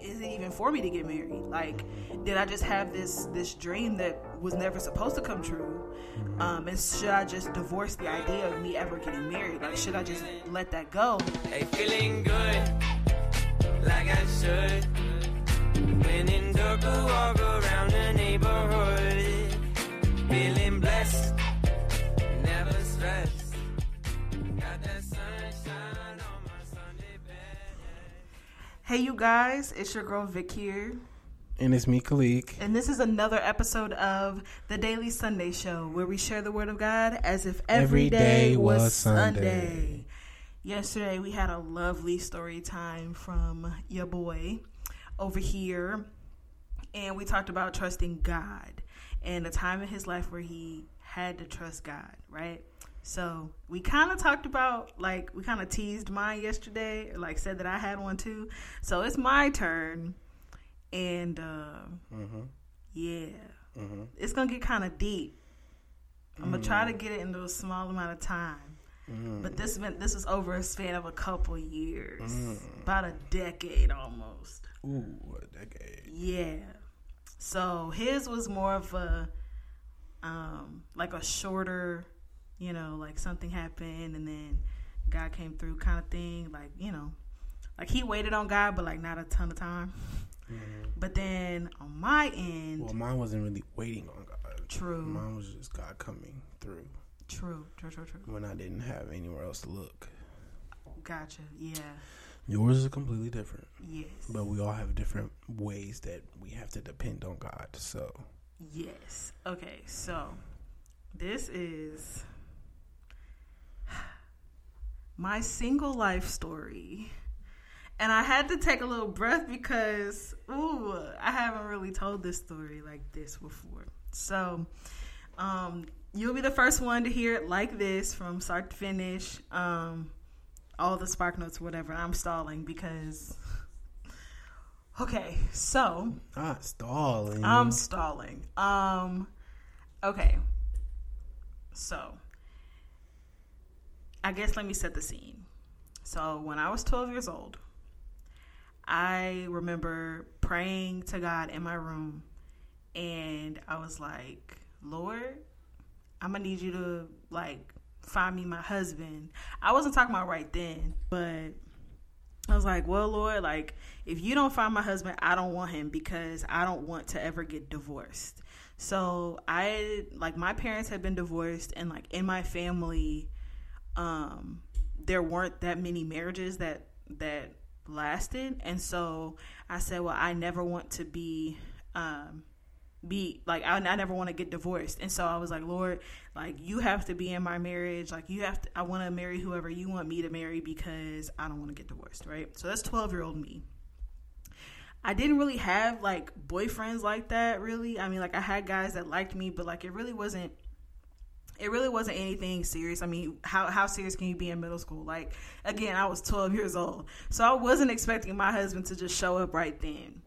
is it even for me to get married? Like, did I just have this this dream that was never supposed to come true? Mm-hmm. Um, and should I just divorce the idea of me ever getting married? Like, should I just let that go? Hey, feeling good, like I should. When in dark, walk around the neighborhood. Feeling blessed, Hey, you guys, it's your girl Vic here, And it's me, Khalik. and this is another episode of the Daily Sunday Show, where we share the Word of God as if every day, was Sunday. Yesterday, we had a lovely story time from your boy over here, and we talked about trusting God and a time in his life where he had to trust God, right? So we kind of talked about like we kind of teased mine yesterday, like said that I had one too. So it's my turn, and uh, mm-hmm. yeah, mm-hmm. it's gonna get kind of deep. I'm gonna mm-hmm. try to get it into a small amount of time. But this meant this was over a span of a couple years, mm. about a decade almost. Ooh, a decade. Yeah. So his was more of a um like a shorter, you know, like something happened and then God came through kind of thing, like, you know, like he waited on God but like not a ton of time. Mm-hmm. But then on my end, Well, mine wasn't really waiting on God. True. Mine was just God coming through true, true, true, true. when I didn't have anywhere else to look. Gotcha. Yeah. Yours is completely different, Yes. but we all have different ways that we have to depend on God. So, Yes. Okay, so this is my single life story. And I had to take a little breath because, ooh, I haven't really told this story like this before. So, um, you'll be the first one to hear it like this from start to finish. Um, all the spark notes, whatever. I'm stalling because. Okay, so not stalling. I'm stalling. Um okay. So I guess let me set the scene. So when I was 12 years old, I remember praying to God in my room and I was like, "Lord, I'm to need you to like find me my husband." I wasn't talking about right then, but I was like, well, Lord, like, if you don't find my husband, I don't want him because I don't want to ever get divorced. So I, like, my parents had been divorced, and, like, in my family, um, there weren't that many marriages that, that lasted. And so I said, well, I never want to be, um, be like I, I never want to get divorced. And so i was like lord like you have to be in my marriage. Like you have to i want to marry whoever you want me to marry because i don't want to get divorced right? So that's 12 year old me. I didn't really have like boyfriends like that really. I mean like i had guys that liked me but like it really wasn't it really wasn't anything serious. I mean, how how serious can you be in middle school? Like again, I was 12 years old. So I wasn't expecting my husband to just show up right then.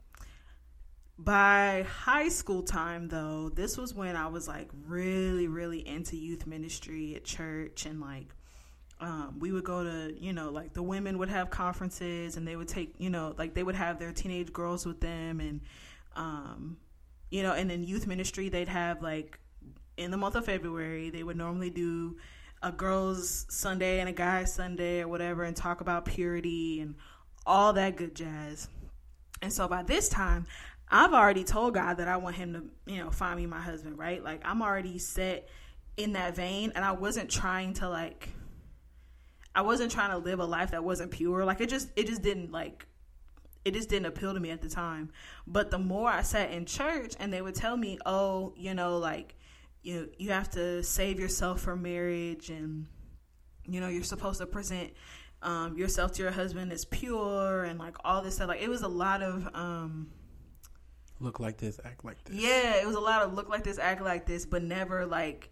By high school time, though, this was when I was like really, really into youth ministry at church, and like um, we would go to, you know, like the women would have conferences, and they would take, you know, like they would have their teenage girls with them, and um, you know, and in youth ministry, they'd have like in the month of February, they would normally do a girls' Sunday and a guys' Sunday or whatever, and talk about purity and all that good jazz. And so by this time, I've already told God that I want him to, you know, find me my husband, right? Like I'm already set in that vein and I wasn't trying to like I wasn't trying to live a life that wasn't pure. Like it just it just didn't like it just didn't appeal to me at the time. But the more I sat in church and they would tell me, "Oh, you know, like you know, you have to save yourself for marriage and you know, you're supposed to present um, yourself to your husband as pure and like all this stuff. Like it was a lot of um look like this, act like this. yeah, it was a lot of look like this, act like this, but never like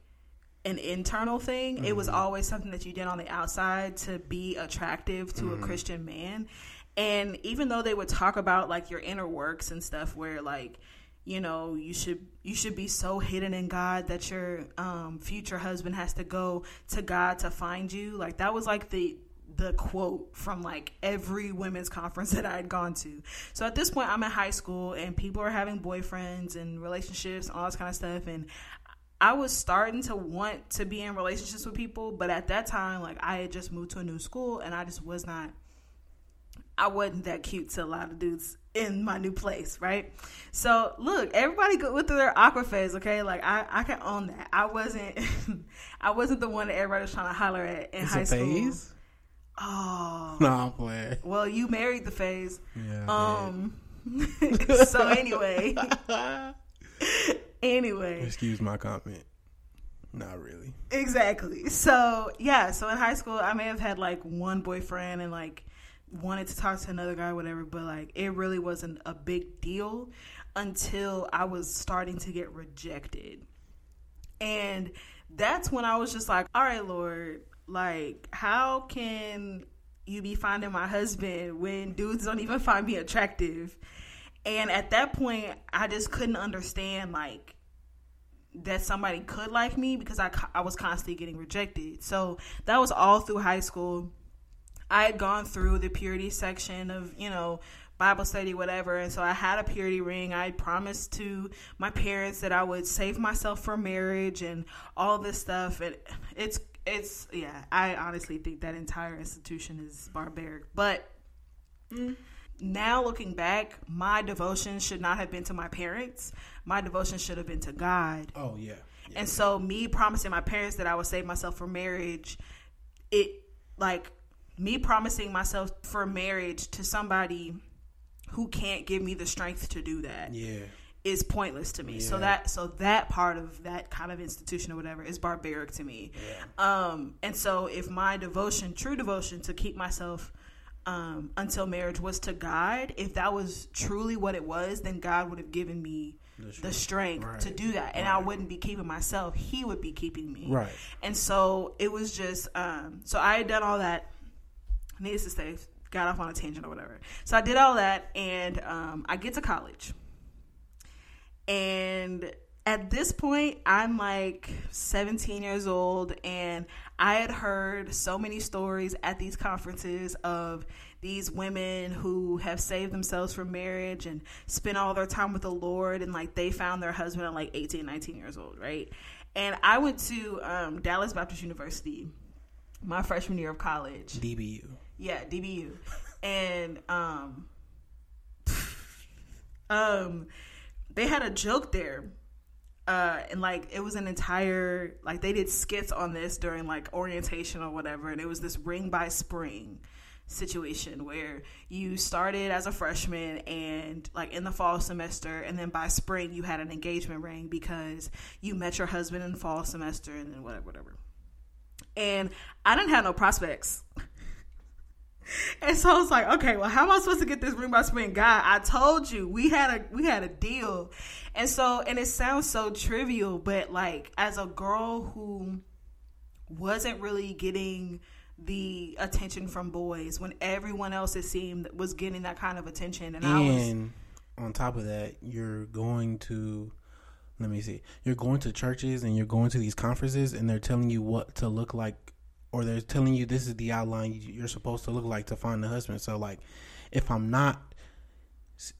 an internal thing. It was always something that you did on the outside to be attractive to a Christian man. And even though they would talk about like your inner works and stuff where like you know you should you should be so hidden in God that your um, future husband has to go to God to find you like that was like the the quote from like every women's conference that I had gone to. So at this point, I'm in high school and people are having boyfriends and relationships and all this kind of stuff. And I was starting to want to be in relationships with people, but at that time, like I had just moved to a new school and I just was not. I wasn't that cute to a lot of dudes in my new place, right? So look, everybody go with their awkward phase, okay? Like I, I can own that. I wasn't, I wasn't the one that everybody was trying to holler at in It's high school. phase. Oh, No, I'm playing. well, you married the phase. Yeah. Um. so anyway, anyway, Excuse my comment. Not really. exactly. So yeah, so in high school, I may have had like one boyfriend and like wanted to talk to another guy, whatever. But like, it really wasn't a big deal until I was starting to get rejected, and that's when I was just like, all right, Lord, like, how can you be finding my husband when dudes don't even find me attractive? And at that point, I just couldn't understand like that somebody could like me because I, I was constantly getting rejected. So that was all through high school. I had gone through the purity section of, you know, Bible study, whatever. And so I had a purity ring. I had promised to my parents that I would save myself for marriage and all this stuff. And it's, it's, yeah, I honestly think that entire institution is barbaric. But mm. now looking back, my devotion should not have been to my parents. My devotion should have been to God. Oh yeah. yeah. And so me promising my parents that I would save myself for marriage, it like me promising myself for marriage to somebody who can't give me the strength to do that is yeah. pointless to me. So that so that part of that kind of institution or whatever is barbaric to me. Um and so if my devotion, true devotion to keep myself um until marriage was to God, if that was truly what it was, then God would have given me the strength Right. to do that and I wouldn't be keeping myself, he would be keeping me. Right. And so it was just um so I had done all that needless to say, got off on a tangent or whatever. So I did all that, and um, I get to college, and at this point, I'm like 17 years old, and I had heard so many stories at these conferences of these women who have saved themselves from marriage and spent all their time with the Lord, and like they found their husband at like 18, 19 years old, right? And I went to um, Dallas Baptist University my freshman year of college. DBU. Yeah, DBU. And um um they had a joke there. Uh and like it was an entire like they did skits on this during like orientation or whatever and it was this ring by spring situation where you started as a freshman and like in the fall semester and then by spring you had an engagement ring because you met your husband in fall semester and then whatever whatever. And I didn't have no prospects. And so I was like, okay, well, how am I supposed to get this ring by spring? God, I told you we had a we had a deal. And so and it sounds so trivial, but like as a girl who wasn't really getting the attention from boys when everyone else it seemed was getting that kind of attention and, I was on top of that, you're going to let me see. You're going to churches and you're going to these conferences and they're telling you what to look like or they're telling you this is the outline you- you're supposed to look like to find a husband. So like if I'm not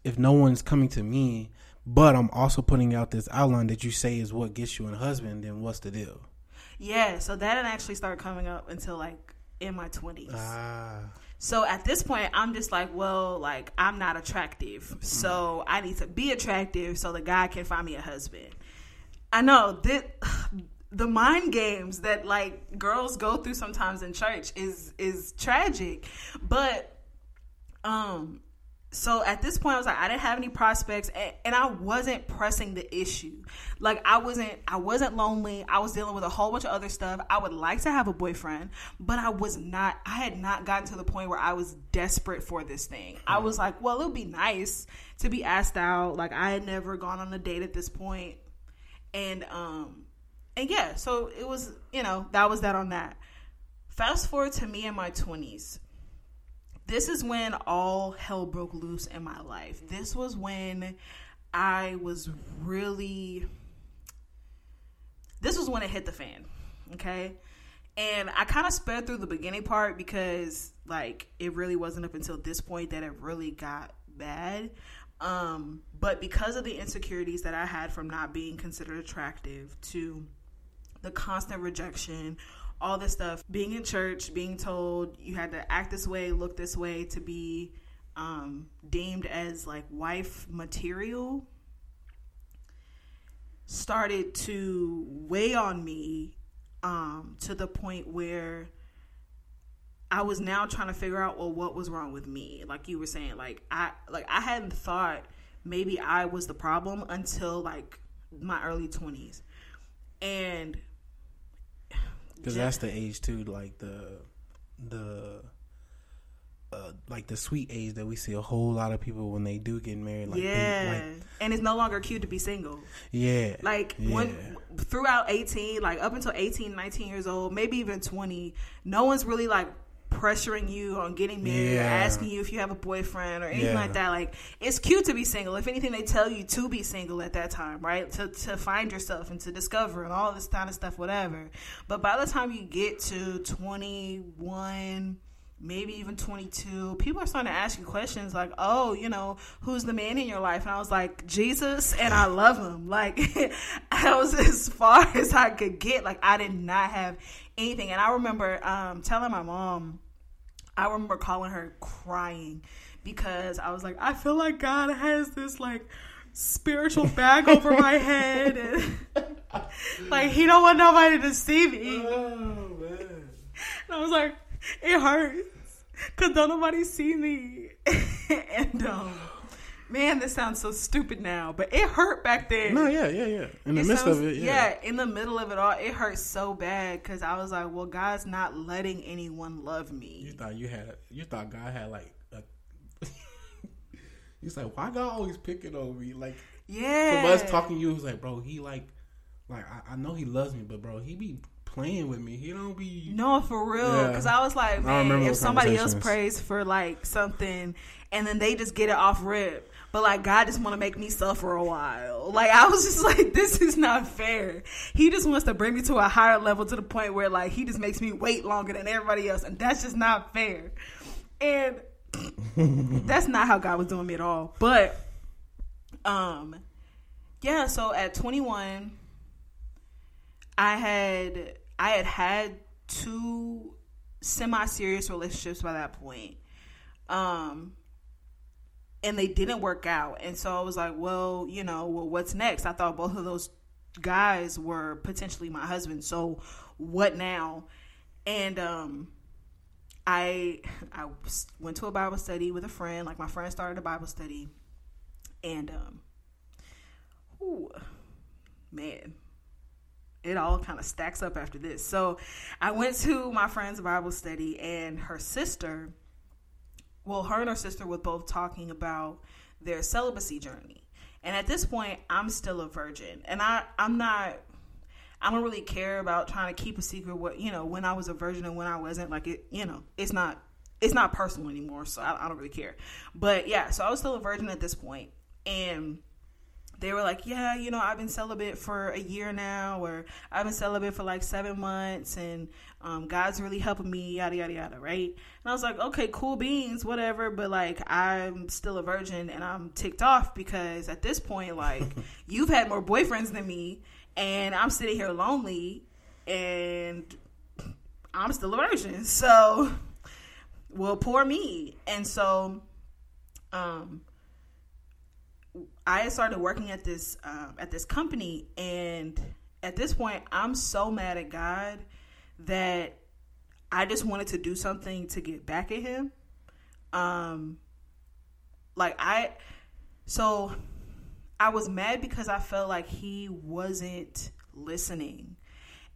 if no one's coming to me, but I'm also putting out this outline that you say is what gets you a husband, then what's the deal? yeah, so that didn't actually start coming up until like in my 20s. Ah. So at this point, I'm just like, well, like I'm not attractive, so I need to be attractive so the guy can find me a husband. I know that the mind games that like girls go through sometimes in church is is tragic, but um. So at this point, I was like, I didn't have any prospects, and, and I wasn't pressing the issue. Like I wasn't, I wasn't lonely. I was dealing with a whole bunch of other stuff. I would like to have a boyfriend, but I was not. I had not gotten to the point where I was desperate for this thing. I was like, well, it would be nice to be asked out. Like I had never gone on a date at this point, and um, and yeah, so it was, you know, that was that on that. Fast forward to me in my twenties this is when all hell broke loose in my life. This was when I was really. This was when it hit the fan, okay? And I kind of sped through the beginning part because, like, it really wasn't up until this point that it really got bad. Um, but because of the insecurities that I had from not being considered attractive to the constant rejection, all this stuff, being in church, being told you had to act this way, look this way to be um, deemed as like wife material, started to weigh on me um, to the point where I was now trying to figure out well what was wrong with me. Like you were saying, like I like I hadn't thought maybe I was the problem until like my early twenties, and Because that's the age too, like the the uh, like the sweet age that we see a whole lot of people when they do get married. Like, yeah, they, like and it's no longer cute to be single. yeah, Like yeah. when throughout 18, like up until 18, 19 years old, maybe even 20, no one's really like pressuring you on getting married or asking you if you have a boyfriend or anything Yeah. like that. Like it's cute to be single. If anything, they tell you to be single at that time, right? To to find yourself and to discover and all this kind of stuff, whatever. But by the time you get to 21 maybe even 22 people are starting to ask you questions like oh you know who's the man in your life and i was like jesus and i love him like i was as far as i could get like i did not have anything and i remember um, telling my mom i remember calling her crying because i was like i feel like god has this like spiritual bag over my head and like he don't want nobody to see me Oh man. and I was like, it hurts because don't nobody see me. and um, man, this sounds so stupid now, but it hurt back then. No, yeah, yeah, yeah. In the It midst sounds- of it, yeah. in the middle of it all, it hurt so bad because I was like, well, God's not letting anyone love me. You thought you had, you thought God had like, a, you like, why God always picking on me? Like Yeah. from us talking, to you was like, bro, he like, like I, I know he loves me, but bro, he be playing with me. He don't be. No, for real. Yeah. Because I was like, man, if somebody else prays for like something and then they just get it off rip, but like God just want to make me suffer a while. Like I was just like, this is not fair. He just wants to bring me to a higher level to the point where like he just makes me wait longer than everybody else, and that's just not fair. And that's not how God was doing me at all. But um, yeah. So at 21. I had I had had two semi serious relationships by that point. Um and they didn't work out. And so I was like, well, you know, well what's next? I thought both of those guys were potentially my husband. So what now? And um I I went to a Bible study with a friend. Like my friend started a Bible study. And um ooh, man, it all kind of stacks up after this. So I went to my friend's Bible study, and her sister, well, her and her sister were both talking about their celibacy journey. And at this point, I'm still a virgin, and I I'm not. I don't really care about trying to keep a secret what you know when I was a virgin and when I wasn't. Like it, you know, it's not it's not personal anymore, so I, I don't really care. But yeah, so I was still a virgin at this point, and they were like, yeah, you know, I've been celibate for a year now, or I've been celibate for like seven months, and um, God's really helping me, yada, yada, yada, right? And I was like, okay, cool beans, whatever, but like, I'm still a virgin and I'm ticked off because at this point, like, you've had more boyfriends than me, and I'm sitting here lonely, and I'm still a virgin. So, well, poor me. And so, um, I started working at this um, at this company, and at this point, I'm so mad at God that I just wanted to do something to get back at Him. Um, like I, so I was mad because I felt like He wasn't listening,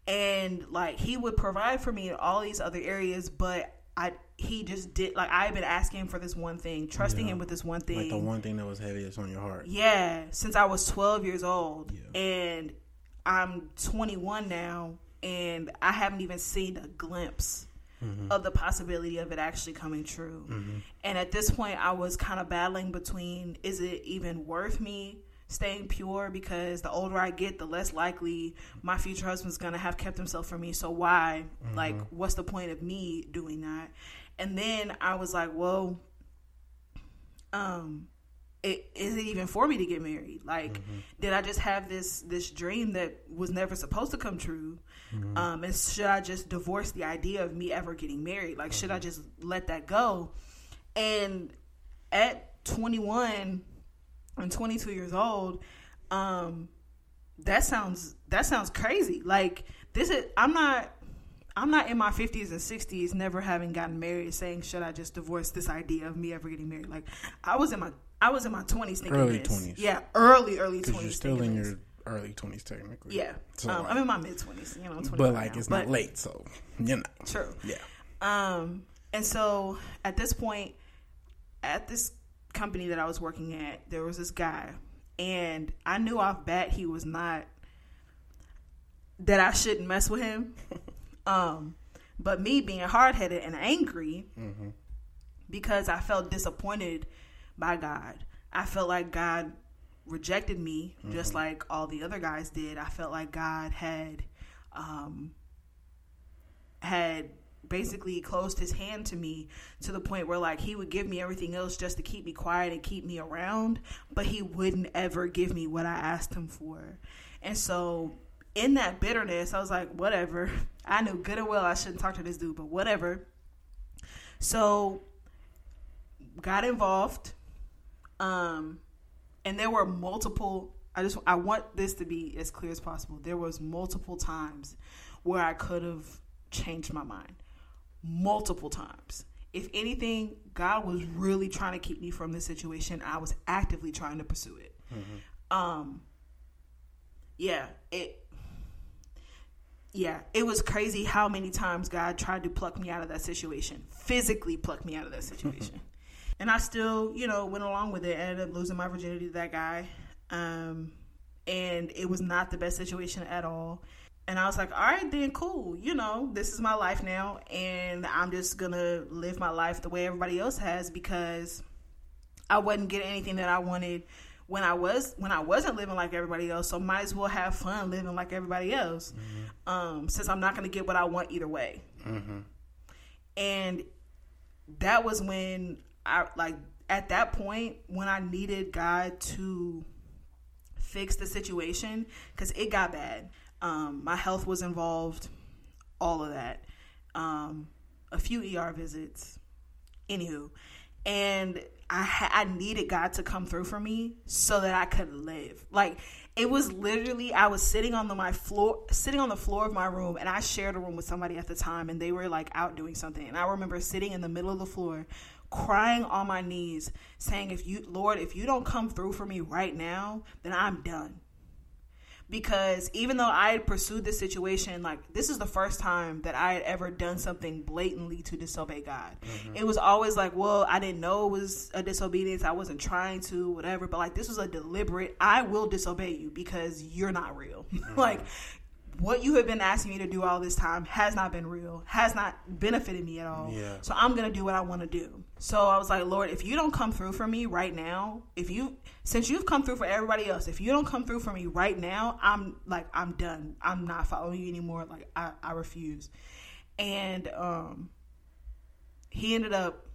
and like He would provide for me in all these other areas, but I he just did like I had been asking for this one thing, trusting Yeah. Him with this one thing, Like the one thing that was heaviest on your heart. yeah, since I was 12 years old. Yeah. And I'm 21 now, and I haven't even seen a glimpse mm-hmm. of the possibility of it actually coming true. Mm-hmm. And at this point, I was kind of battling between is it even worth me staying pure because the older I get, the less likely my future husband's gonna have kept himself from me. So why? Like, what's the point of me doing that? And then I was like, well, um, it is it even for me to get married? Like, did I just have this this dream that was never supposed to come true? Um, and should I just divorce the idea of me ever getting married? Like, should I just let that go? And at 21 and 22 years old, um, that sounds that sounds crazy. Like this is I'm not I'm not in my 50s and 60s never having gotten married saying should I just divorce this idea of me ever getting married. Like I was in my I was in my 20s thinking Early this. 20s. Yeah, early early 20s. Because you're still in this. your early twenties technically. Yeah. So, um, like- I'm in my mid 20s, you know, 20 but like now. it's But- not late, so you know. True. Yeah. Um, and so at this point, at this company that I was working at, there was this guy, and I knew off bat he was not that I shouldn't mess with him. um, but me being hard headed and angry because I felt disappointed by God. I felt like God rejected me just like all the other guys did. I felt like God had um had basically closed his hand to me to the point where like he would give me everything else just to keep me quiet and keep me around, but he wouldn't ever give me what I asked him for. And so in that bitterness, I was like, whatever. I knew good and well I shouldn't talk to this dude, but whatever. So got involved. Um and there were multiple I just I want this to be as clear as possible. There was multiple times where I could have changed my mind. Multiple times. If anything, God was really trying to keep me from this situation. I was actively trying to pursue it. Um yeah, it yeah, it was crazy how many times God tried to pluck me out of that situation, physically pluck me out of that situation. and I still, you know, went along with it. ended up losing my virginity to that guy. Um, and it was not the best situation at all. And I was like, all right, then cool. You know, this is my life now. And I'm just going to live my life the way everybody else has because I wasn't getting anything that I wanted when I was when I wasn't living like everybody else. So might as well have fun living like everybody else. Um, since I'm not going to get what I want either way. And that was when I like at that point when I needed God to fix the situation because it got bad. Um, my health was involved, all of that. Um, a few ER visits, anywho, and I I needed God to come through for me so that I could live. Like it was literally I was sitting on the my floor, sitting on the floor of my room, and I shared a room with somebody at the time, and they were like out doing something, and I remember sitting in the middle of the floor, crying on my knees, saying, "If you, Lord, if you don't come through for me right now, then I'm done." Because even though I had pursued this situation, like this is the first time that I had ever done something blatantly to disobey God. Mm-hmm. It was always like, well, I didn't know it was a disobedience. I wasn't trying to, whatever. But like this was a deliberate. I will disobey you because you're not real. Mm-hmm. like what you have been asking me to do all this time has not been real, has not benefited me at all. Yeah. So I'm gonna do what I want to do. So I was like, Lord, if you don't come through for me right now, if you since you've come through for everybody else, if you don't come through for me right now, I'm like I'm done. I'm not following you anymore. Like I, I refuse. And um he ended up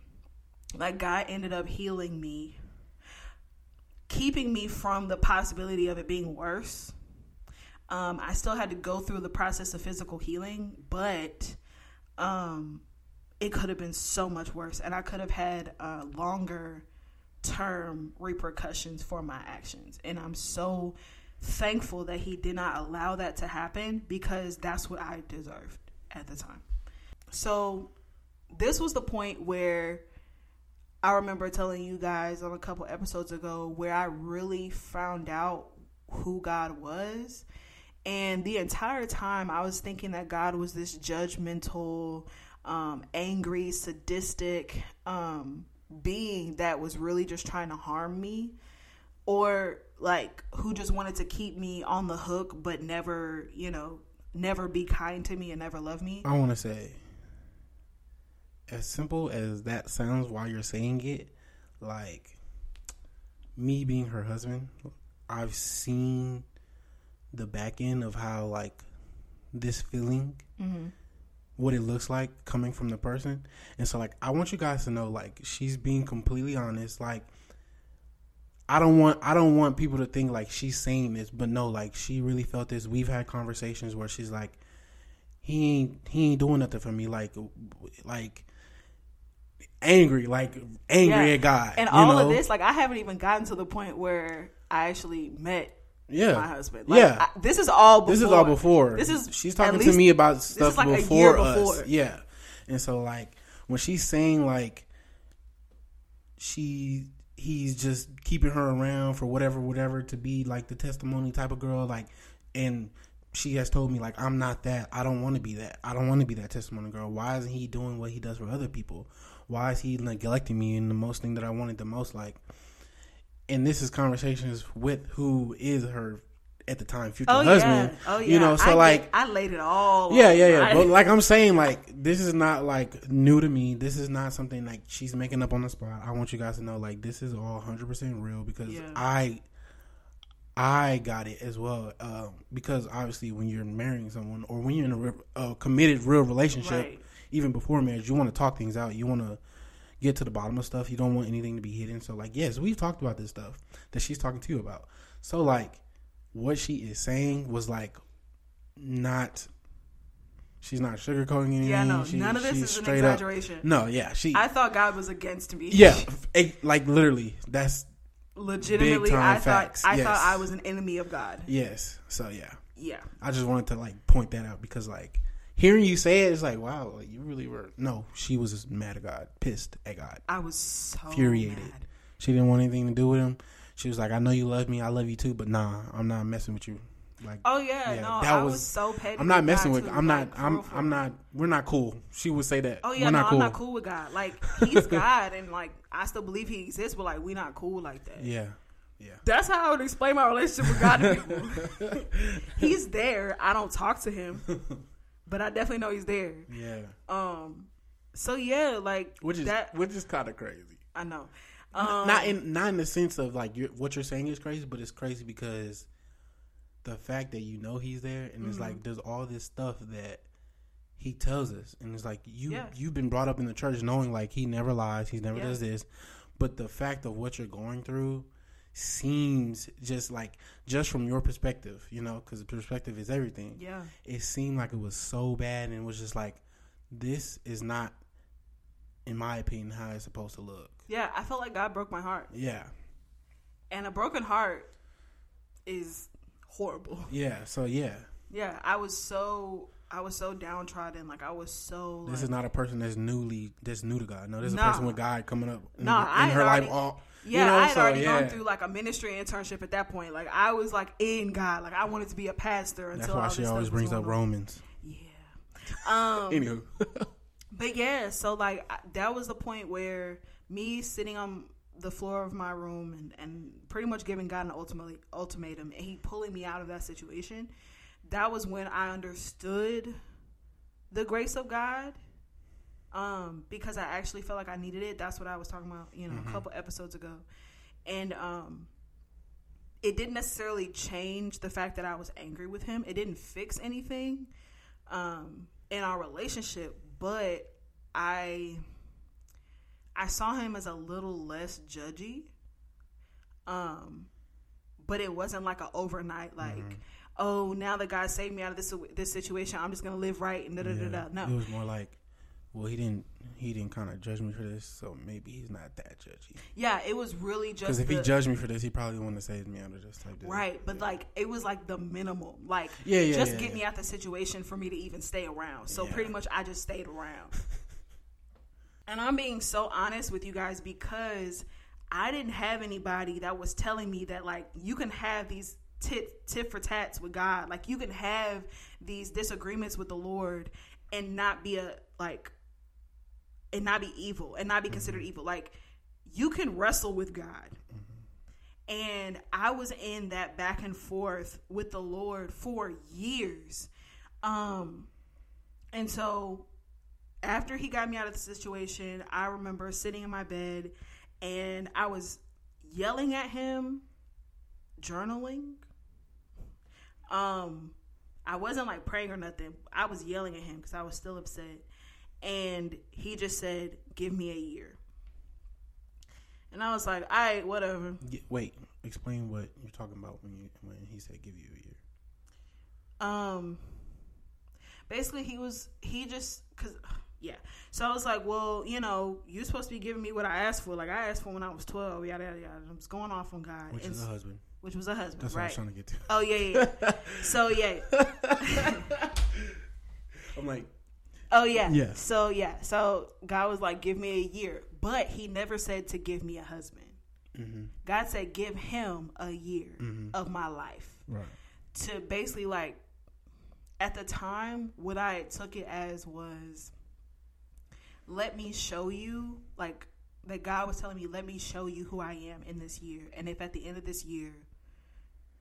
like God ended up healing me, keeping me from the possibility of it being worse. Um, I still had to go through the process of physical healing, but um, it could have been so much worse, and I could have had uh, longer term repercussions for my actions. And I'm so thankful that he did not allow that to happen because that's what I deserved at the time. So, this was the point where I remember telling you guys on a couple episodes ago where I really found out who God was. And the entire time I was thinking that God was this judgmental, um, angry, sadistic um, being that was really just trying to harm me. Or like who just wanted to keep me on the hook but never, you know, never be kind to me and never love me. I want to say, as simple as that sounds while you're saying it, like me being her husband, I've seen the back end of how like this feeling mm-hmm. What it looks like coming from the person. And so like I want you guys to know like she's being completely honest. Like I don't want I don't want people to think like she's saying this, but no, like she really felt this. We've had conversations where she's like, he ain't he ain't doing nothing for me. Like like angry, like angry Yeah. at God. And all know? of this, like I haven't even gotten to the point where I actually met yeah, my husband. Like, yeah. I, this is all. Before. This is all before. This is she's talking to me about stuff like a before, year us. before. Yeah, and so like when she's saying like she he's just keeping her around for whatever whatever to be like the testimony type of girl like and she has told me like I'm not that. I don't want to be that. I don't want to be that testimony girl. Why isn't he doing what he does for other people? Why is he neglecting me in the most thing that I wanted the most like and this is conversations with who is her at the time future Oh husband. yeah. Oh yeah. You know, so I like get- I laid it all. yeah, yeah, yeah. I- But like I'm saying, like this is not like new to me. This is not something like she's making up on the spot. I want you guys to know, like this is all 100 percent real because Yeah. I, I got it as well. Um, because obviously, when you're marrying someone or when you're in a re- a committed real relationship, Right. even before marriage, you want to talk things out. You want to get to the bottom of stuff. You don't want anything to be hidden. So like, yes, we've talked about this stuff that she's talking to you about. So like, what she is saying was like not. She's not sugarcoating anything. yeah, no. She- None of this is an straight up- exaggeration. No, yeah, she. I thought God was against me. yeah, eh, like literally. That's legitimately, I thought I yes. thought I was an enemy of God. yes. So yeah, Yeah. I just wanted to like point that out because like hearing you say it, it's like wow, like you really were. No, she was just mad at God, pissed at God, I was so infuriated. mad. She didn't want anything to do with him. She was like, I know you love me, I love you too, but nah, I'm not messing with you. Like Oh yeah, Yeah, no, that I was, was- so petty. I'm not messing with. too, I'm not. I'm. for real, for I'm not. We're not cool. She would say that. Oh yeah, we're no, not cool. I'm not cool with God. Like he's God, and like I still believe he exists, but like we're not cool like that. Yeah, yeah. That's how I would explain my relationship with God to people. he's there. I don't talk to him, but I definitely know he's there. Yeah, Um, so yeah, like which is that. which is kind of crazy. I know. Um, not in not in the sense of like you're, what you're saying is crazy, but it's crazy because the fact that you know he's there, and it's Mm-hmm. like there's all this stuff that he tells us, and it's like you Yeah. you've been brought up in the church knowing like he never lies, he never Yeah. does this, but the fact of what you're going through seems just like just from your perspective, you know, because perspective is everything. yeah, It seemed like it was so bad, and it was just like this is not, in my opinion, how it's supposed to look. yeah. I felt like God broke my heart, Yeah. and a broken heart is horrible. Yeah, so yeah, Yeah, I was so I was so downtrodden. Like I was so. this is not a person that's newly that's new to God. No, this is Nah. a person with God coming up in, Nah, in I her life. All Yeah, you know, I had so, already yeah. gone through like a ministry internship at that point. Like I was like in God. Like I wanted to be a pastor until That's why all she this always stuff brings up going on. Romans. Yeah. Um. Anywho, But yeah, so like I- that was the point where me sitting on the floor of my room and, and pretty much giving God an ultimately ultimatum and he pulling me out of that situation. That was when I understood the grace of God. Um, because I actually felt like I needed it. That's what I was talking about, you know, a couple episodes ago. And um it didn't necessarily change the fact that I was angry with him. It didn't fix anything um, in our relationship, but I I saw him as a little less judgy. Um, but it wasn't like a overnight like, oh, now that God saved me out of this this situation, I'm just gonna live right and da da da da. it was more like, well, he didn't he didn't kind of judge me for this, so maybe he's not that judgy. yeah, it was really just Because if he judged me for this, he probably wouldn't have saved me out of this type. Deal. Right, but like it was like the minimal. Like Yeah, yeah, just yeah, get yeah. me out the situation for me to even stay around. So Yeah. pretty much I just stayed around. and I'm being so honest with you guys because I didn't have anybody that was telling me that like you can have these tit tit for tats with God. Like you can have these disagreements with the Lord and not be a like and not be evil and not be considered evil. Like you can wrestle with God and I was in that back and forth with the Lord for years. Um and so after he got me out of the situation, I remember sitting in my bed and I was yelling at him journaling. Um, I wasn't like praying or nothing. I was yelling at him because I was still upset, and he just said, "Give me a year." And I was like, "All right, whatever." Wait, explain what you're talking about when you when he said give you a year. um basically he was he just because yeah so i was like well you know you're supposed to be giving me what i asked for like i asked for when i was 12 yada yada yada i was going off on god Which and is a husband. which was a husband That's what I was trying to get to. oh yeah, yeah. so yeah I'm like, oh yeah. Yeah. so yeah. So god was like give me a year. But he never said to give me a husband. Mm-hmm, god said give him a year Mhm. of my life. Right. to basically like at the time what I took it as was let me show you like that God was telling me let me show you who I am in this year. And if at the end of this year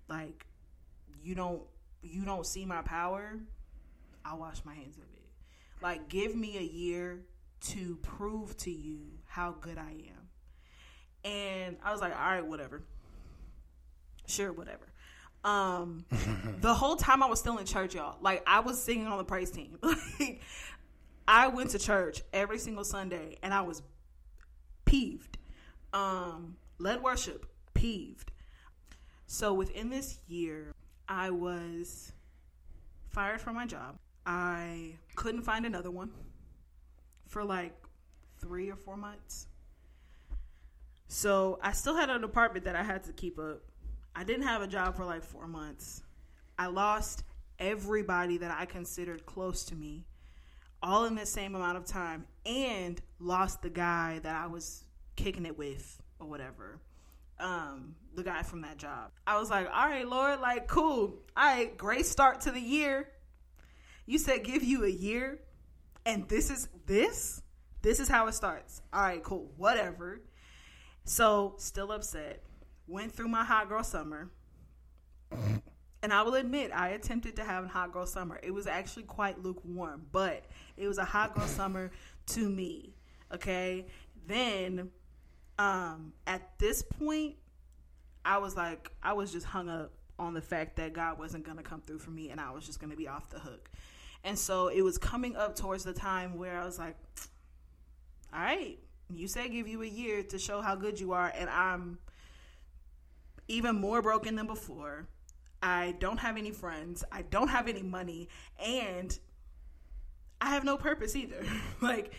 like you don't you don't see my power I'll wash my hands of it like give me a year to prove to you how good I am and I was like all right whatever sure whatever um the whole time I was still in church, y'all. Like I was singing on the praise team. Like I went to church every single Sunday and I was peeved. Um led worship, peeved. So within this year, I was fired from my job. I couldn't find another one for like 3 or 4 months. So I still had an apartment that I had to keep up. I didn't have a job for like four months. I lost everybody that I considered close to me, all in the same amount of time, and lost the guy that I was kicking it with or whatever. Um, the guy from that job. I was like, all right, Lord, like, cool. All right, great start to the year. You said give you a year, and this is this? This is how it starts. All right, cool, whatever. So, still upset. Went through my hot girl summer. And I will admit, I attempted to have a hot girl summer. It was actually quite lukewarm, but it was a hot girl summer to me. Okay. Then, um, at this point, I was like, I was just hung up on the fact that God wasn't going to come through for me and I was just going to be off the hook. And so it was coming up towards the time where I was like, all right, you said give you a year to show how good you are, and I'm even more broken than before. I don't have any friends. I don't have any money, and I have no purpose either. like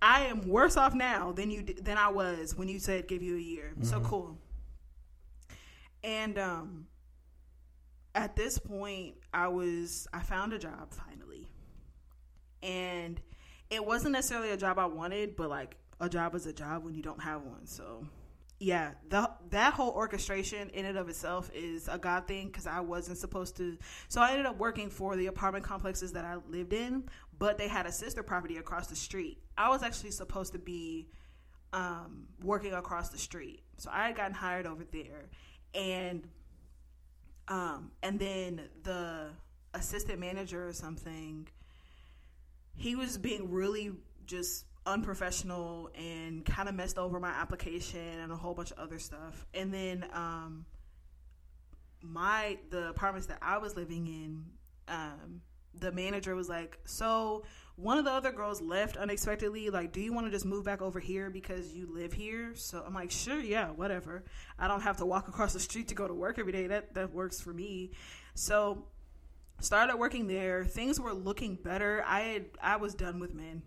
I am worse off now than you than I was when you said give you a year. So cool. And um at this point I was I found a job finally. And it wasn't necessarily a job I wanted, but like a job is a job when you don't have one. So yeah, the that whole orchestration in and of itself is a God thing because I wasn't supposed to. So I ended up working for the apartment complexes that I lived in, but they had a sister property across the street. I was actually supposed to be um, working across the street, so I had gotten hired over there, and um, and then the assistant manager or something, he was being really just unprofessional and kind of messed over my application and a whole bunch of other stuff. And then um my the apartments that I was living in, um, the manager was like, "So one of the other girls left unexpectedly. Like, do you want to just move back over here because you live here?" So I'm like, "Sure, yeah, whatever. I don't have to walk across the street to go to work every day. That that works for me." So started working there. Things were looking better. I had I was done with men.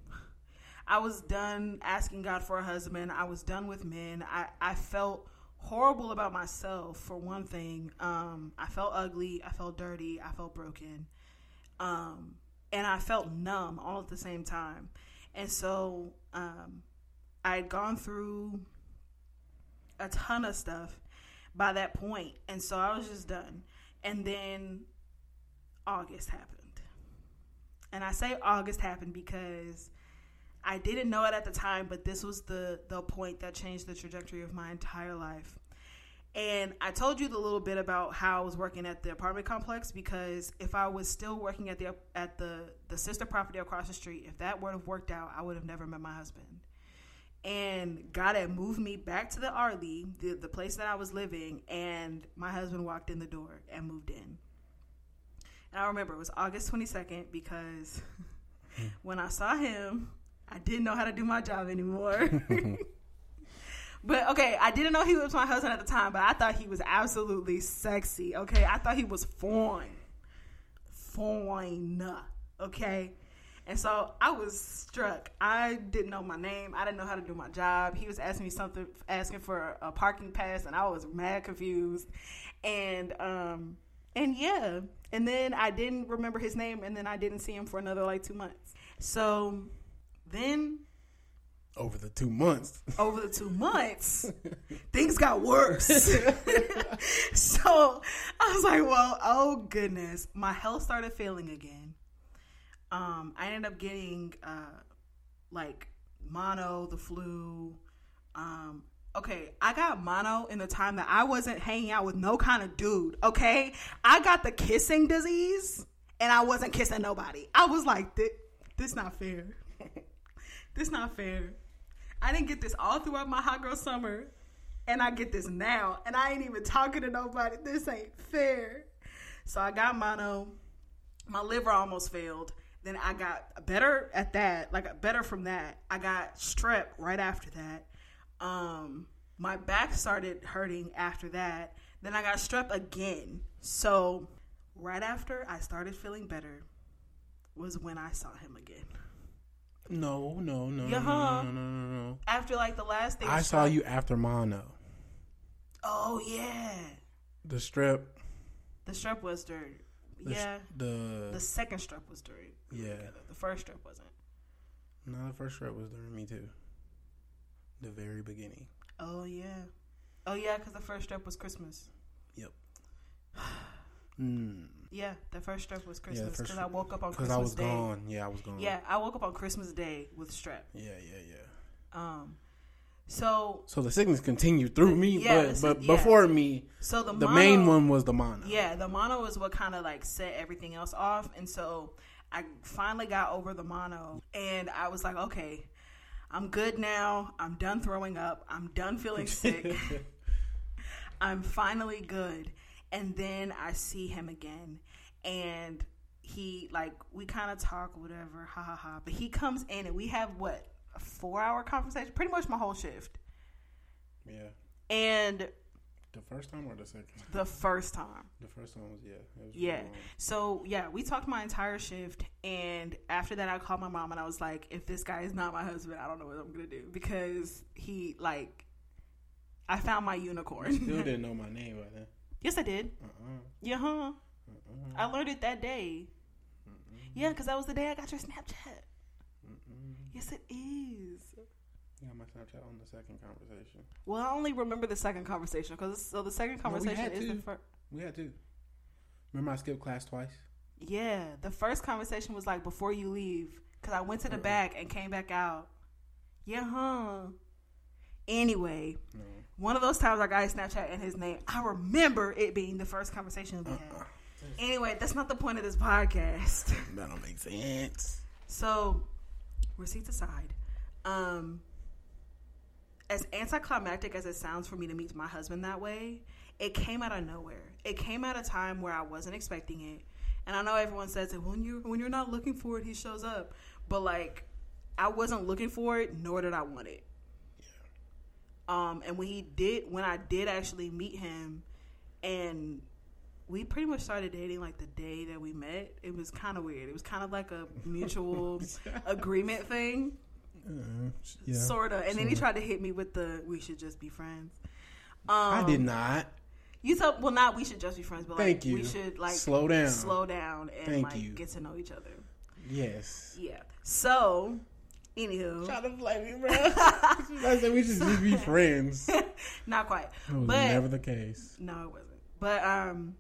I was done asking God for a husband. I was done with men. I, I felt horrible about myself for one thing. Um, I felt ugly. I felt dirty. I felt broken. Um, and I felt numb all at the same time. And so um, I had gone through a ton of stuff by that. And so I was just done. And then August happened. And I say August happened because I didn't know it at the time, but this was the the point that changed the trajectory of my entire life. And I told you the little bit about how I was working at the apartment complex because if I was still working at the at the the sister property across the street, if that would have worked out, I would have never met my husband. And God had moved me back to the Arley, the, the place that I was living, and my husband walked in the door and moved in. And I remember it was August 22nd because when I saw him, I didn't know how to do my job anymore. but okay, I didn't know he was my husband at the time, but I thought he was absolutely sexy. Okay, I thought he was fine. Fine. Okay. And so I was struck. I didn't know my name. I didn't know how to do my job. He was asking me something, asking for a parking pass, and I was mad confused. And um, and yeah, and then I didn't remember his name, and then I didn't see him for another like two months. So then Over the two months. over the two months, things got worse. so I was like, well, oh goodness. My health started failing again. Um, I ended up getting uh, like mono, the flu. Um, okay, I got mono in the time that I wasn't hanging out with no kind of dude. Okay, I got the kissing disease, and I wasn't kissing nobody. I was like, this, this not fair. This not fair. I didn't get this all throughout my hot girl summer, and I get this now, and I ain't even talking to nobody. This ain't fair. So I got mono. My liver almost failed. Then I got better at that, like better from that. I got strep right after that. Um, my back started hurting after that. Then I got strep again. So right after I started feeling better was when I saw him again. No, no, no, no, Yeah-huh. no, no, no, no, no. After like the last of I saw you after mono. Oh yeah, The strep. the strep was dirt. The, Yeah, The, the second strep was dirt. yeah. The first strep wasn't. No, the first strep was during me too. The very beginning. Oh yeah, oh yeah, because the first strep was Christmas. Mm. Yeah, the first strep was Christmas because I woke up on Because Christmas I was Day. gone. Yeah, I was gone. Yeah, I woke up on Christmas Day with strep. Yeah, yeah, yeah. Um, so So the sickness continued through me, Yeah, but but yeah. before me, so the the mono, main one was the mono. Yeah, the mono is what kind of like set everything else off, and so I finally got over the mono, and I was like, okay, I'm good now. I'm done throwing up. I'm done feeling sick. I'm finally good. And then I see him again, and he like we kind of talk, whatever, ha ha ha. But he comes in, and we have what a four hour conversation, pretty much my whole shift. yeah. And The first time or the second? the first time, The first time was yeah. Was Yeah. really. So yeah, we talked my entire shift, and after that, I called my mom and I was like, "If this guy is not my husband, I don't know what I'm gonna do because he like, I found my unicorn." You still didn't know my name by then. Yes, I did. Uh-uh. Yeah, huh? Uh-uh. I learned it that day. Yeah, because that was the day I got your Snapchat. Yes, it is. You got my Snapchat on the second conversation. Well, I only remember the second conversation because so the second conversation had is the first. We had to. Remember I skipped class twice? Yeah, the first conversation was like before you leave, because I went to the back and came back out. Yeah, huh? Anyway, No. one of those times I got his Snapchat and his name. I remember it being the first conversation we had. Uh-uh. Anyway, that's not the point of this podcast. That don't make sense. So, receipts aside, um, as anticlimactic as it sounds for me to meet my husband that way, it came out of nowhere. It came at a time where I wasn't expecting it. And I know everyone says that when you're when you're not looking for it, he shows up. But like, I wasn't looking for it, nor did I want it. Um, and when he did, when I did actually meet him, and we pretty much started dating like the day that we met. It was kind of weird. It was kind of like a mutual agreement thing, Uh, yeah. sort of. And then he tried to hit me with the "we should just be friends." Um, I did not. You thought, well, not we should just be friends, but like Thank you. we should like Slow down. slow down, and Thank like you. get to know each other. Yes. Yeah. So, anywho, Try to blame me, bro. I said we should just be friends. Not quite. It was But- never the case. No, it wasn't. But um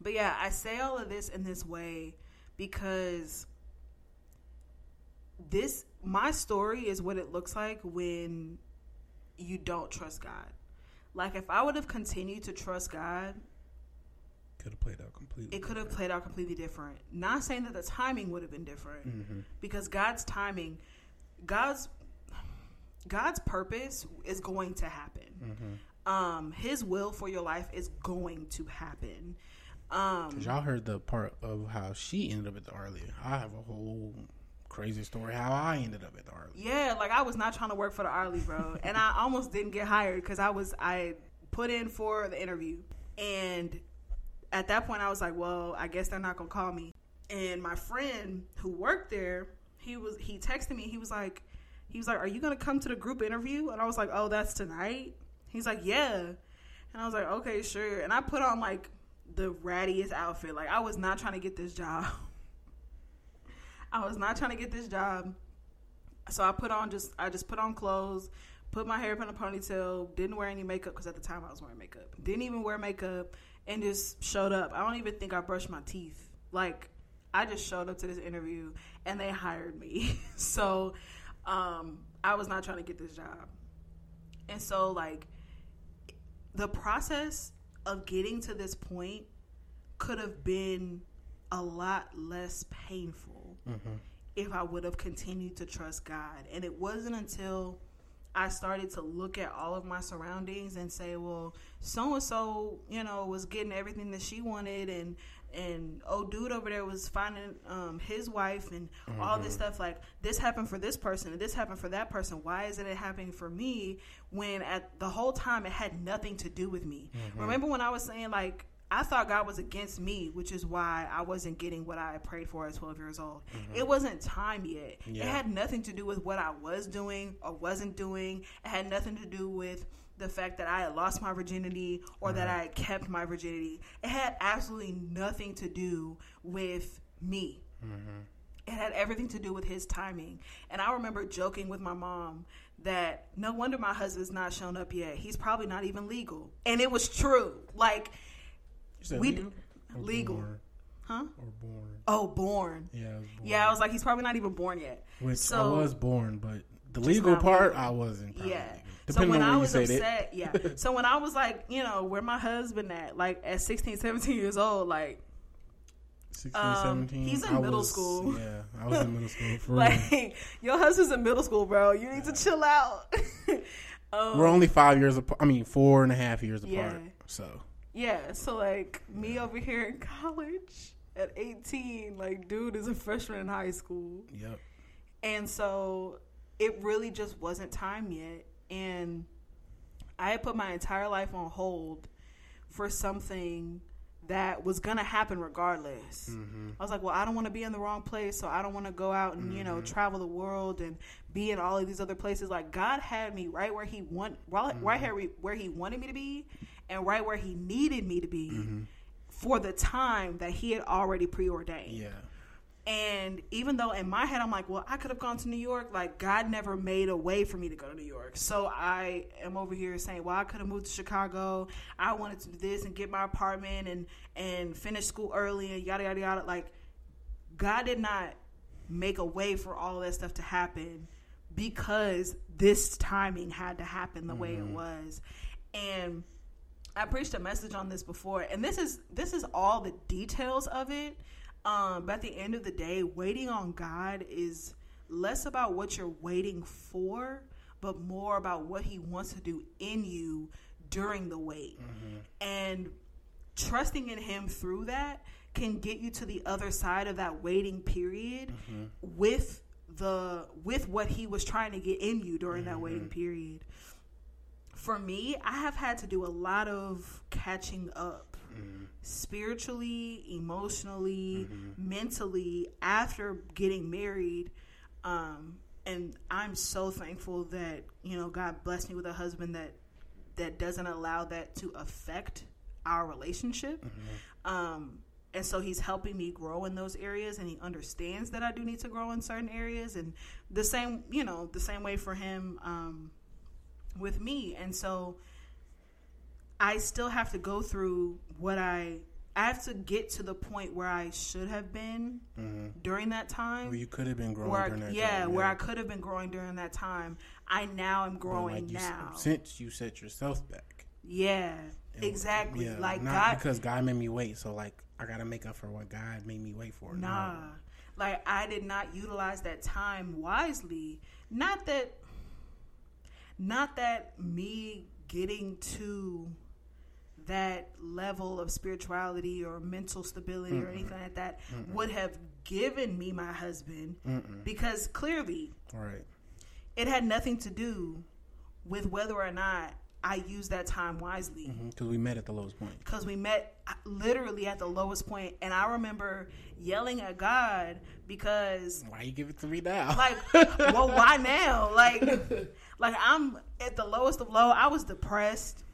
but yeah, I say all of this in this way because this my story is what it looks like when you don't trust God. Like if I would have continued to trust God, Could have played out completely. it could have played out completely different. Not saying that the timing would have been different hmm because God's timing, God's God's purpose is going to happen. Mm-hmm. Um, His will for your life is going to happen. Um, 'Cause y'all heard the part of how she ended up at the Arlie. I have a whole crazy story how I ended up at the Arlie. Yeah, like I was not trying to work for the Arlie, bro, and I almost didn't get hired because I was I put in for the interview, and at that point I was like, well, I guess they're not gonna call me. And my friend who worked there, he was he texted me. He was like, he was like, are you gonna come to the group interview? And I was like, oh, that's tonight. He's like, yeah, and I was like, okay, sure. And I put on like the rattiest outfit. Like I was not trying to get this job. I was not trying to get this job. So I put on just I just put on clothes, put my hair up in a ponytail, didn't wear any makeup because at the time I was wearing makeup. Didn't even wear makeup and just showed up. I don't even think I brushed my teeth. Like I just showed up to this interview and they hired me. so um I was not trying to get this job. And so like the process of getting to this point could have been a lot less painful if I would have continued to trust God. And it wasn't until I started to look at all of my surroundings and say, well, so and so, you know, was getting everything that she wanted and and old dude over there was finding um, his wife and all this mm-hmm. stuff like this happened for this person and this happened for that person why isn't it happening for me when at the whole time it had nothing to do with me mm-hmm. remember when i was saying like I thought God was against me, which is why I wasn't getting what I prayed for at 12 years old. Mm-hmm. It wasn't time yet. It had nothing to do with what I was doing or wasn't doing. It had nothing to do with the fact that I had lost my virginity or that uh-huh. I had kept my virginity. It had absolutely nothing to do with me. Mm-hmm. It had everything to do with his timing. And I remember joking with my mom that no wonder my husband's not shown up yet. He's probably not even legal. And it was true. Like, We legal? d- legal. born? huh? Or born? Oh, born. Yeah, I was born. Yeah, I was like, he's probably not even born yet. Which so, I was born, but the legal part, legal. I wasn't. probably Yeah. Legal. So when I was upset, yeah. So when I was like, you know, where my husband at, like at 16, 17 years old, like 16, Um, 17. he's in I middle was- school. Yeah, I was in middle school. For real. like your husband's in middle school, bro. You need to chill out. um, We're only five years apart. I mean, four and a half years apart. Yeah. So Yeah, so like me over here in college at 18, like dude is a freshman in high school. yep. And so it really just wasn't time yet. And I had put my entire life on hold for something that was to happen regardless. Mm-hmm. I was like, well, I don't want to be in the wrong place. So I don't want to go out and, you know, mm-hmm. travel the world and be in all of these other places. Like God had me right where he want, right, right mm-hmm. here where he wanted me to be and right where he needed me to be for the time that he had already preordained. Yeah. And even though in my head I'm like, well, I could have gone to New York, like God never made a way for me to go to New York. So I am over here saying, well, I could have moved to Chicago. I wanted to do this and get my apartment and and finish school early and yada yada yada. Like God did not make a way for all of that stuff to happen because this timing had to happen the way it mm-hmm. was. And I preached a message on this before, and this is this is all the details of it. Um, but at the end of the day, waiting on God is less about what you're waiting for, but more about what He wants to do in you during the wait. Mm-hmm. And trusting in Him through that can get you to the other side of that waiting period mm-hmm. with the with what He was trying to get in you during that mm-hmm. waiting period for me, I have had to do a lot of catching up spiritually, emotionally, mentally after getting married. Um, and I'm so thankful that, you know, God blessed me with a husband that that doesn't allow that to affect our relationship. Um, and so he's helping me grow in those areas and he understands that I do need to grow in certain areas and the same, you know, the same way for him um, with me. And so I still have to go through what I I have to get to the point where I should have been mm-hmm. during that time. Where you could have been growing I- during that yeah, time. where I could have been growing during that time. I now am growing like you now. since you set yourself back. yeah, And- exactly. Yeah, like not God, because God made me wait. So like I gotta make up for what God made me wait for. Nah. No. Like I did not utilize that time wisely. Not that not that me getting to that level of spirituality or mental stability or anything like that would have given me my husband because clearly right. it had nothing to do with whether or not I used that time wisely. Because we met at the lowest point. because we met uh, literally at the lowest point and I remember yelling at God because Why you give it to me now? like well why now like like i'm at the lowest of low i was depressed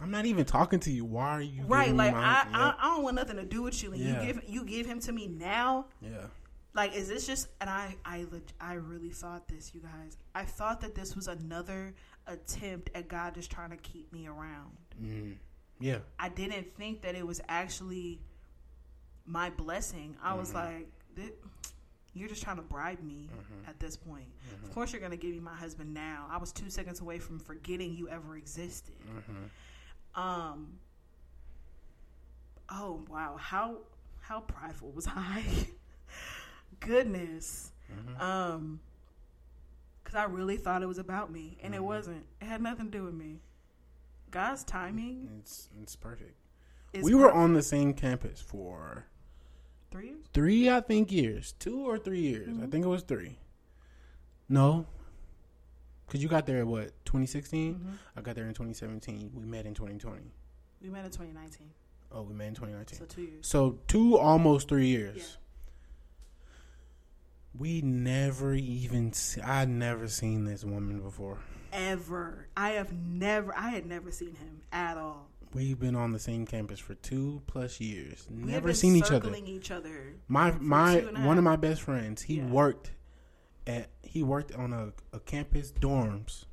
I'm not even talking to you. Why are you right like my- I, Yep. I i don't want nothing to do with you and Yeah. you give you give him to me now yeah. like is this just and i i i really thought this you guys i thought that this was another attempt at god just trying to keep me around Mm. Yeah. i didn't think that it was actually my blessing i was Mm-hmm. like you're just trying to bribe me Mm-hmm. at this point of course you're going to give me my husband now i was two seconds away from forgetting you ever existed Mm-hmm. um oh wow how how prideful was i goodness Mm-hmm. um because i really thought it was about me and Mm-hmm. it wasn't it had nothing to do with me god's timing It's it's perfect. we were on the same campus for three years three, I think, years. Two or three years. I think it was three. No. Because you got there, what, 2016? Mm-hmm. I got there in 2017. We met in 2020. we met in 2019 Oh, we met in 2019. so two years So two, almost three years. Yeah. We never even. See, I never seen this woman before. ever i have never i had never seen him at all We've been on the same campus for two plus years. we Never seen each other. each other My my two and a one of my best friends. He Yeah. worked at he worked on a, a campus dorms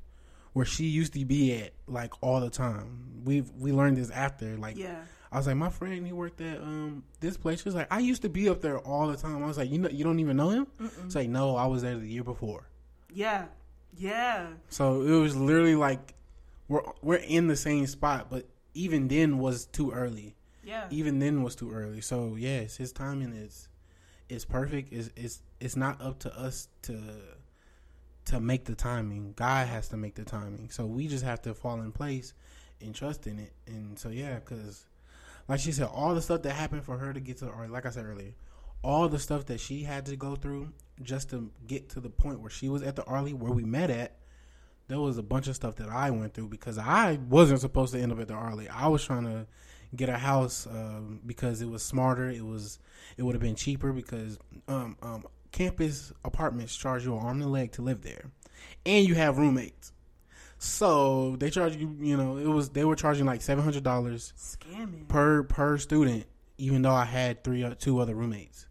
where she used to be at like all the time. We we learned this after like yeah I was like my friend he worked at um this place. She was like I used to be up there all the time. I was like you know you don't even know him. It's like no I was there the year before. yeah yeah So it was literally like we're we're in the same spot, but even then was too early. yeah Even then was too early. So yes, his timing is is perfect. Is it's it's not up to us to to make the timing. God has to make the timing. So we just have to fall in place and trust in it. And so yeah, because like she said, all the stuff that happened for her to get to, or like I said earlier, all the stuff that she had to go through just to get to the point where she was at the Arlie where we met at. There was a bunch of stuff that I went through because I wasn't supposed to end up at the Arlie. I was trying to get a house um, because it was smarter. It was it would have been cheaper because um, um, campus apartments charge you an arm and a leg to live there, and you have roommates. So they charge you. You know, it was they were charging like seven hundred dollars per per student, even though I had three uh, two other roommates.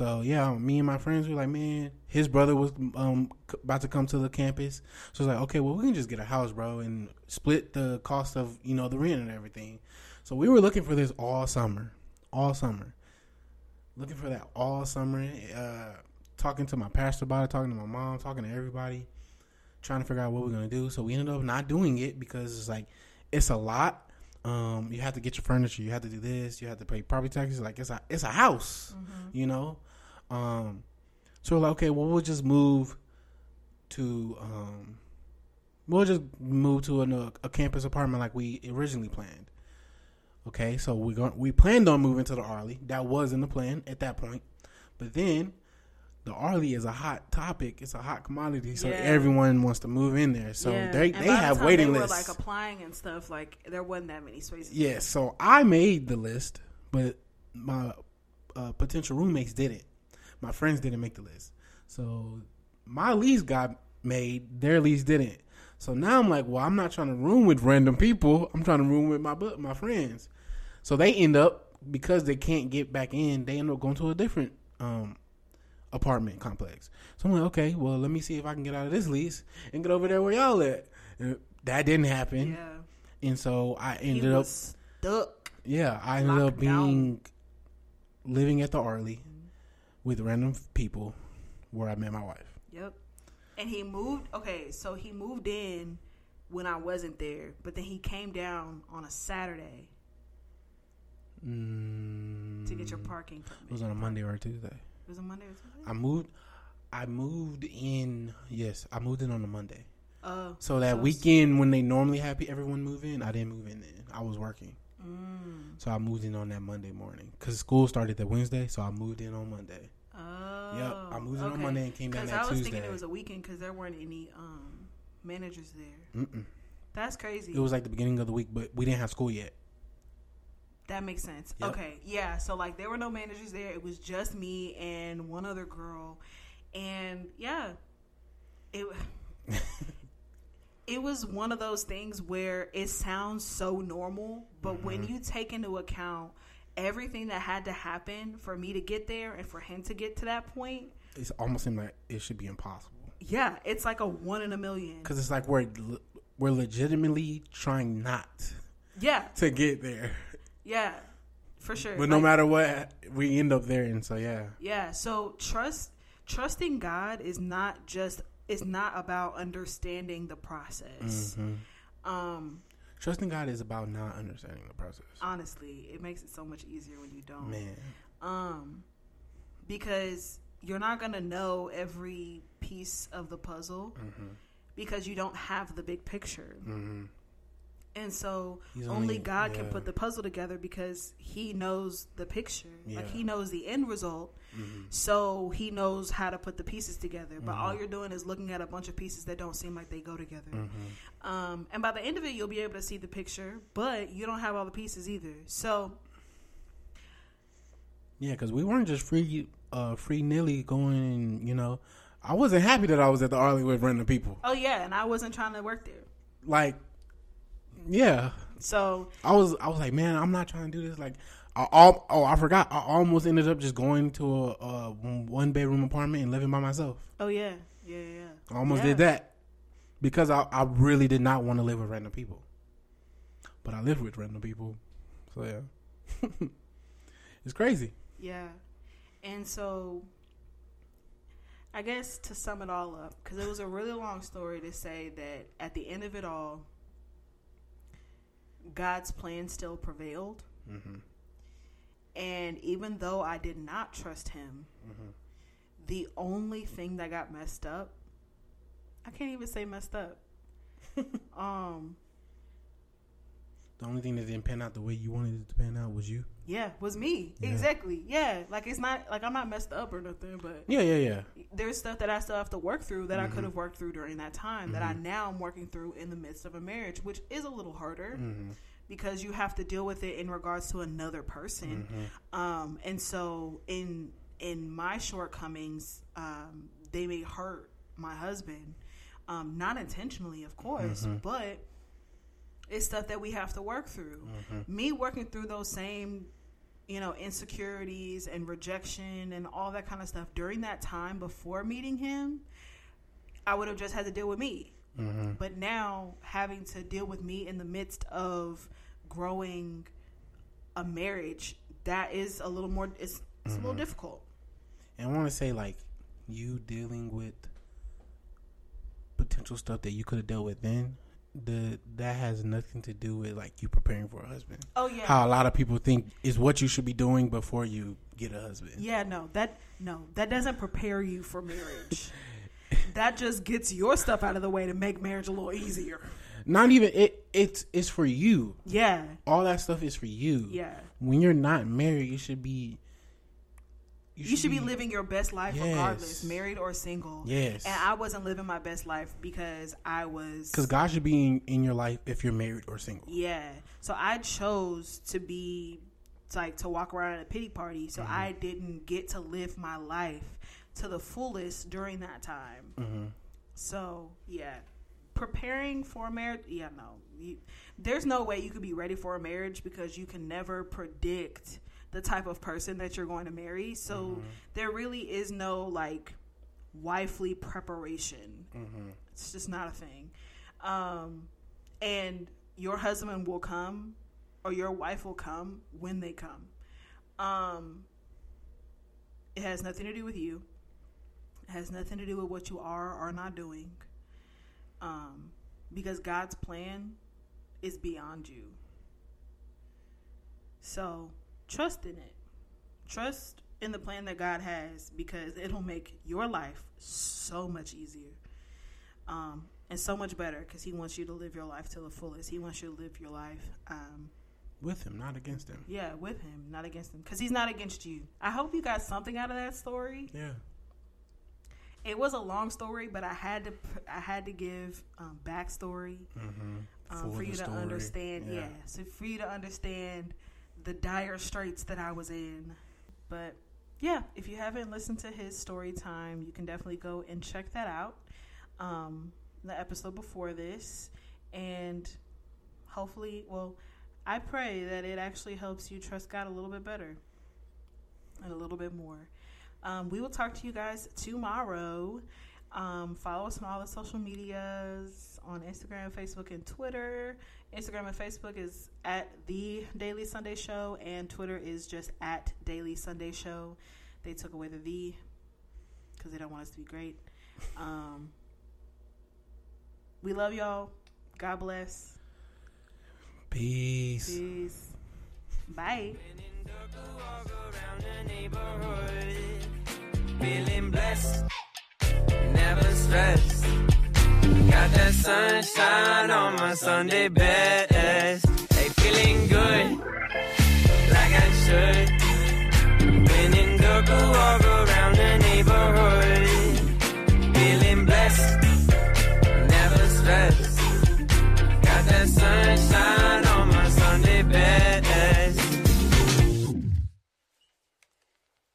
So yeah, me and my friends were like, man, his brother was um about to come to the campus, so it's like, okay, well we can just get a house, bro, and split the cost of you know the rent and everything. So we were looking for this all summer, all summer, looking for that all summer. Uh, talking to my pastor about it, talking to my mom, talking to everybody, trying to figure out what we're gonna do. So we ended up not doing it because it's like it's a lot. Um, you have to get your furniture. You have to do this. You have to pay property taxes. Like it's a it's a house, you know. Um, so we're like, okay, well, we'll just move to um, we'll just move to an, a campus apartment like we originally planned. Okay, so we go, we planned on moving to the Arley. That was in the plan at that point, but then the Arley is a hot topic. It's a hot commodity, so Yeah. everyone wants to move in there. So Yeah. they And they the have time waiting they lists. Were like applying and stuff. Like there wasn't that many spaces. Yes, so I made the list, but my uh, potential roommates didn't. My friends didn't make the list. So my lease got made, their lease didn't. So now I'm like, well, I'm not trying to room with random people. I'm trying to room with my my friends. So they end up because they can't get back in, they end up going to a different um, apartment complex. So I'm like, okay, well, let me see if I can get out of this lease and get over there where y'all at. And that didn't happen, Yeah. and so I ended up stuck. yeah, I ended up Locked down. being living at the Arlie with random people where I met my wife. Yep. And he moved. Okay, so he moved in when I wasn't there, but then he came down on a Saturday Mm, to get your parking permit. It was on a Monday or a Tuesday. It was a Monday or something. I moved. I moved in. Yes, I moved in on a Monday. Uh, So that So- weekend when they normally have everyone move in, I didn't move in then. I was working. Mm, So I moved in on that Monday morning because school started that Wednesday. So I moved in on Monday. oh, Yep, I moved in on. Monday and came Because that I was Tuesday. thinking it was a weekend because there weren't any um, managers there. Mm-mm. That's crazy. It was like the beginning of the week, but we didn't have school yet. That makes sense. Yep. Okay, yeah. So like there were no managers there. It was just me and one other girl, and yeah, it it was one of those things where it sounds so normal, but when Mm-hmm. you take into account everything that had to happen for me to get there and for him to get to that point, It's almost seemed like it should be impossible yeah, it's like a one in a million. because it's like we're we're legitimately trying not Yeah, to get there, yeah, for sure. but no Like- matter what, we end up there. And so yeah, Yeah, so trust trusting God is not just it's not about understanding the process. Mhm. Um trusting God is about not understanding the process. honestly, it makes it so much easier when you don't. Man, Um because you're not going to know every piece of the puzzle hmm because you don't have the big picture. hmm And so only, only- God can put the puzzle together because he knows the picture. Like he knows the end result. hmm So he knows how to put the pieces together. But all Mhm. you're doing is looking at a bunch of pieces that don't seem like they go together. hmm Um, and by the end of it, you'll be able to see the picture, but you don't have all the pieces either. So Yeah, because we weren't just free, uh, free nilly going. You know, I wasn't happy that I was at the Arlington with random people. oh yeah, and I wasn't trying to work there. Like, yeah, So I was. I was like, man, I'm not trying to do this. Like, I, al- oh, I forgot. I almost ended up just going to a, a one bedroom apartment and living by myself. oh yeah, yeah, yeah. I almost Yeah. did that because I, I really did not want to live with random people. But I lived with random people, so yeah, it's crazy. Yeah. And so I guess to sum it all up, because it was a really long story to say that at the end of it all, God's plan still prevailed. hmm And even though I did not trust him, hmm the only thing that got messed up, I can't even say messed up. um, The only thing that didn't pan out the way you wanted it to pan out was you. yeah, was me. Yeah. Exactly. Yeah. Like it's not like I'm not messed up or nothing, but Yeah, yeah, yeah. there's stuff that I still have to work through that I Mhm. could have worked through during that time that I Mhm. now am working through in the midst of a marriage, which is a little harder hmm because you have to deal with it in regards to another person. hmm Um, and so in in my shortcomings, um, they may hurt my husband, um, not intentionally, of course, Mhm. but it's stuff that we have to work through. hmm Me working through those same, you know, insecurities and rejection and all that kind of stuff during that time before meeting him, I would have just had to deal with me. hmm But now having to deal with me in the midst of growing a marriage, that is a little more. It's, it's a little Mhm. difficult. And I want to say, like, you dealing with potential stuff that you could have dealt with then, the that has nothing to do with like you preparing for a husband. Oh yeah, How a lot of people think is what you should be doing before you get a husband. yeah. No, that no, that doesn't prepare you for marriage. that just gets your stuff out of the way to make marriage a little easier. Not even it. It's it's for you. Yeah, All that stuff is for you. yeah. When you're not married, you should be. You should be living your best life Yes. regardless, married or single. Yes. And I wasn't living my best life because I was Because God should be in, in your life if you're married or single. Yeah. So I chose to be like to walk around at a pity party. So Mm-hmm. I didn't get to live my life to the fullest during that time. hmm So yeah, preparing for a marriage. Yeah, no, you, there's no way you could be ready for a marriage because you can never predict the type of person that you're going to marry. So Mm-hmm. there really is no like wifely preparation. hmm It's just not a thing. Um, and your husband will come or your wife will come when they come. Um, it has nothing to do with you. It has nothing to do with what you are or not doing. Um, because God's plan is beyond you. So trust in it. Trust in the plan that God has because it'll make your life so much easier. Um, and so much better because He wants you to live your life to the fullest. He wants you to live your life. Um, With him, not against him. yeah, with him, not against him, because he's not against you. I hope you got something out of that story. Yeah. It was a long story, but I had to I had to give um, backstory Mm-hmm. um, for you to understand. Yeah. so for you to understand the dire straits that I was in. But yeah, if you haven't listened to his story time, you can definitely go and check that out. Um, the episode before this, and hopefully, well, I pray that it actually helps you trust God a little bit better and a little bit more. Um, we will talk to you guys tomorrow. Um, follow us on all the social medias on Instagram, Facebook, and Twitter. Instagram and Facebook is at the Daily Sunday Show, and Twitter is just at Daily Sunday Show. They took away the V because they don't want us to be great. Um, we love y'all. God bless. Peace. Peace. Bye. Walk around the neighborhood, feeling blessed, never stressed. Got that sunshine on my Sunday best. Hey, feeling good, like I should. When in the go walk around the neighborhood, feeling blessed, never stressed. Got that sunshine.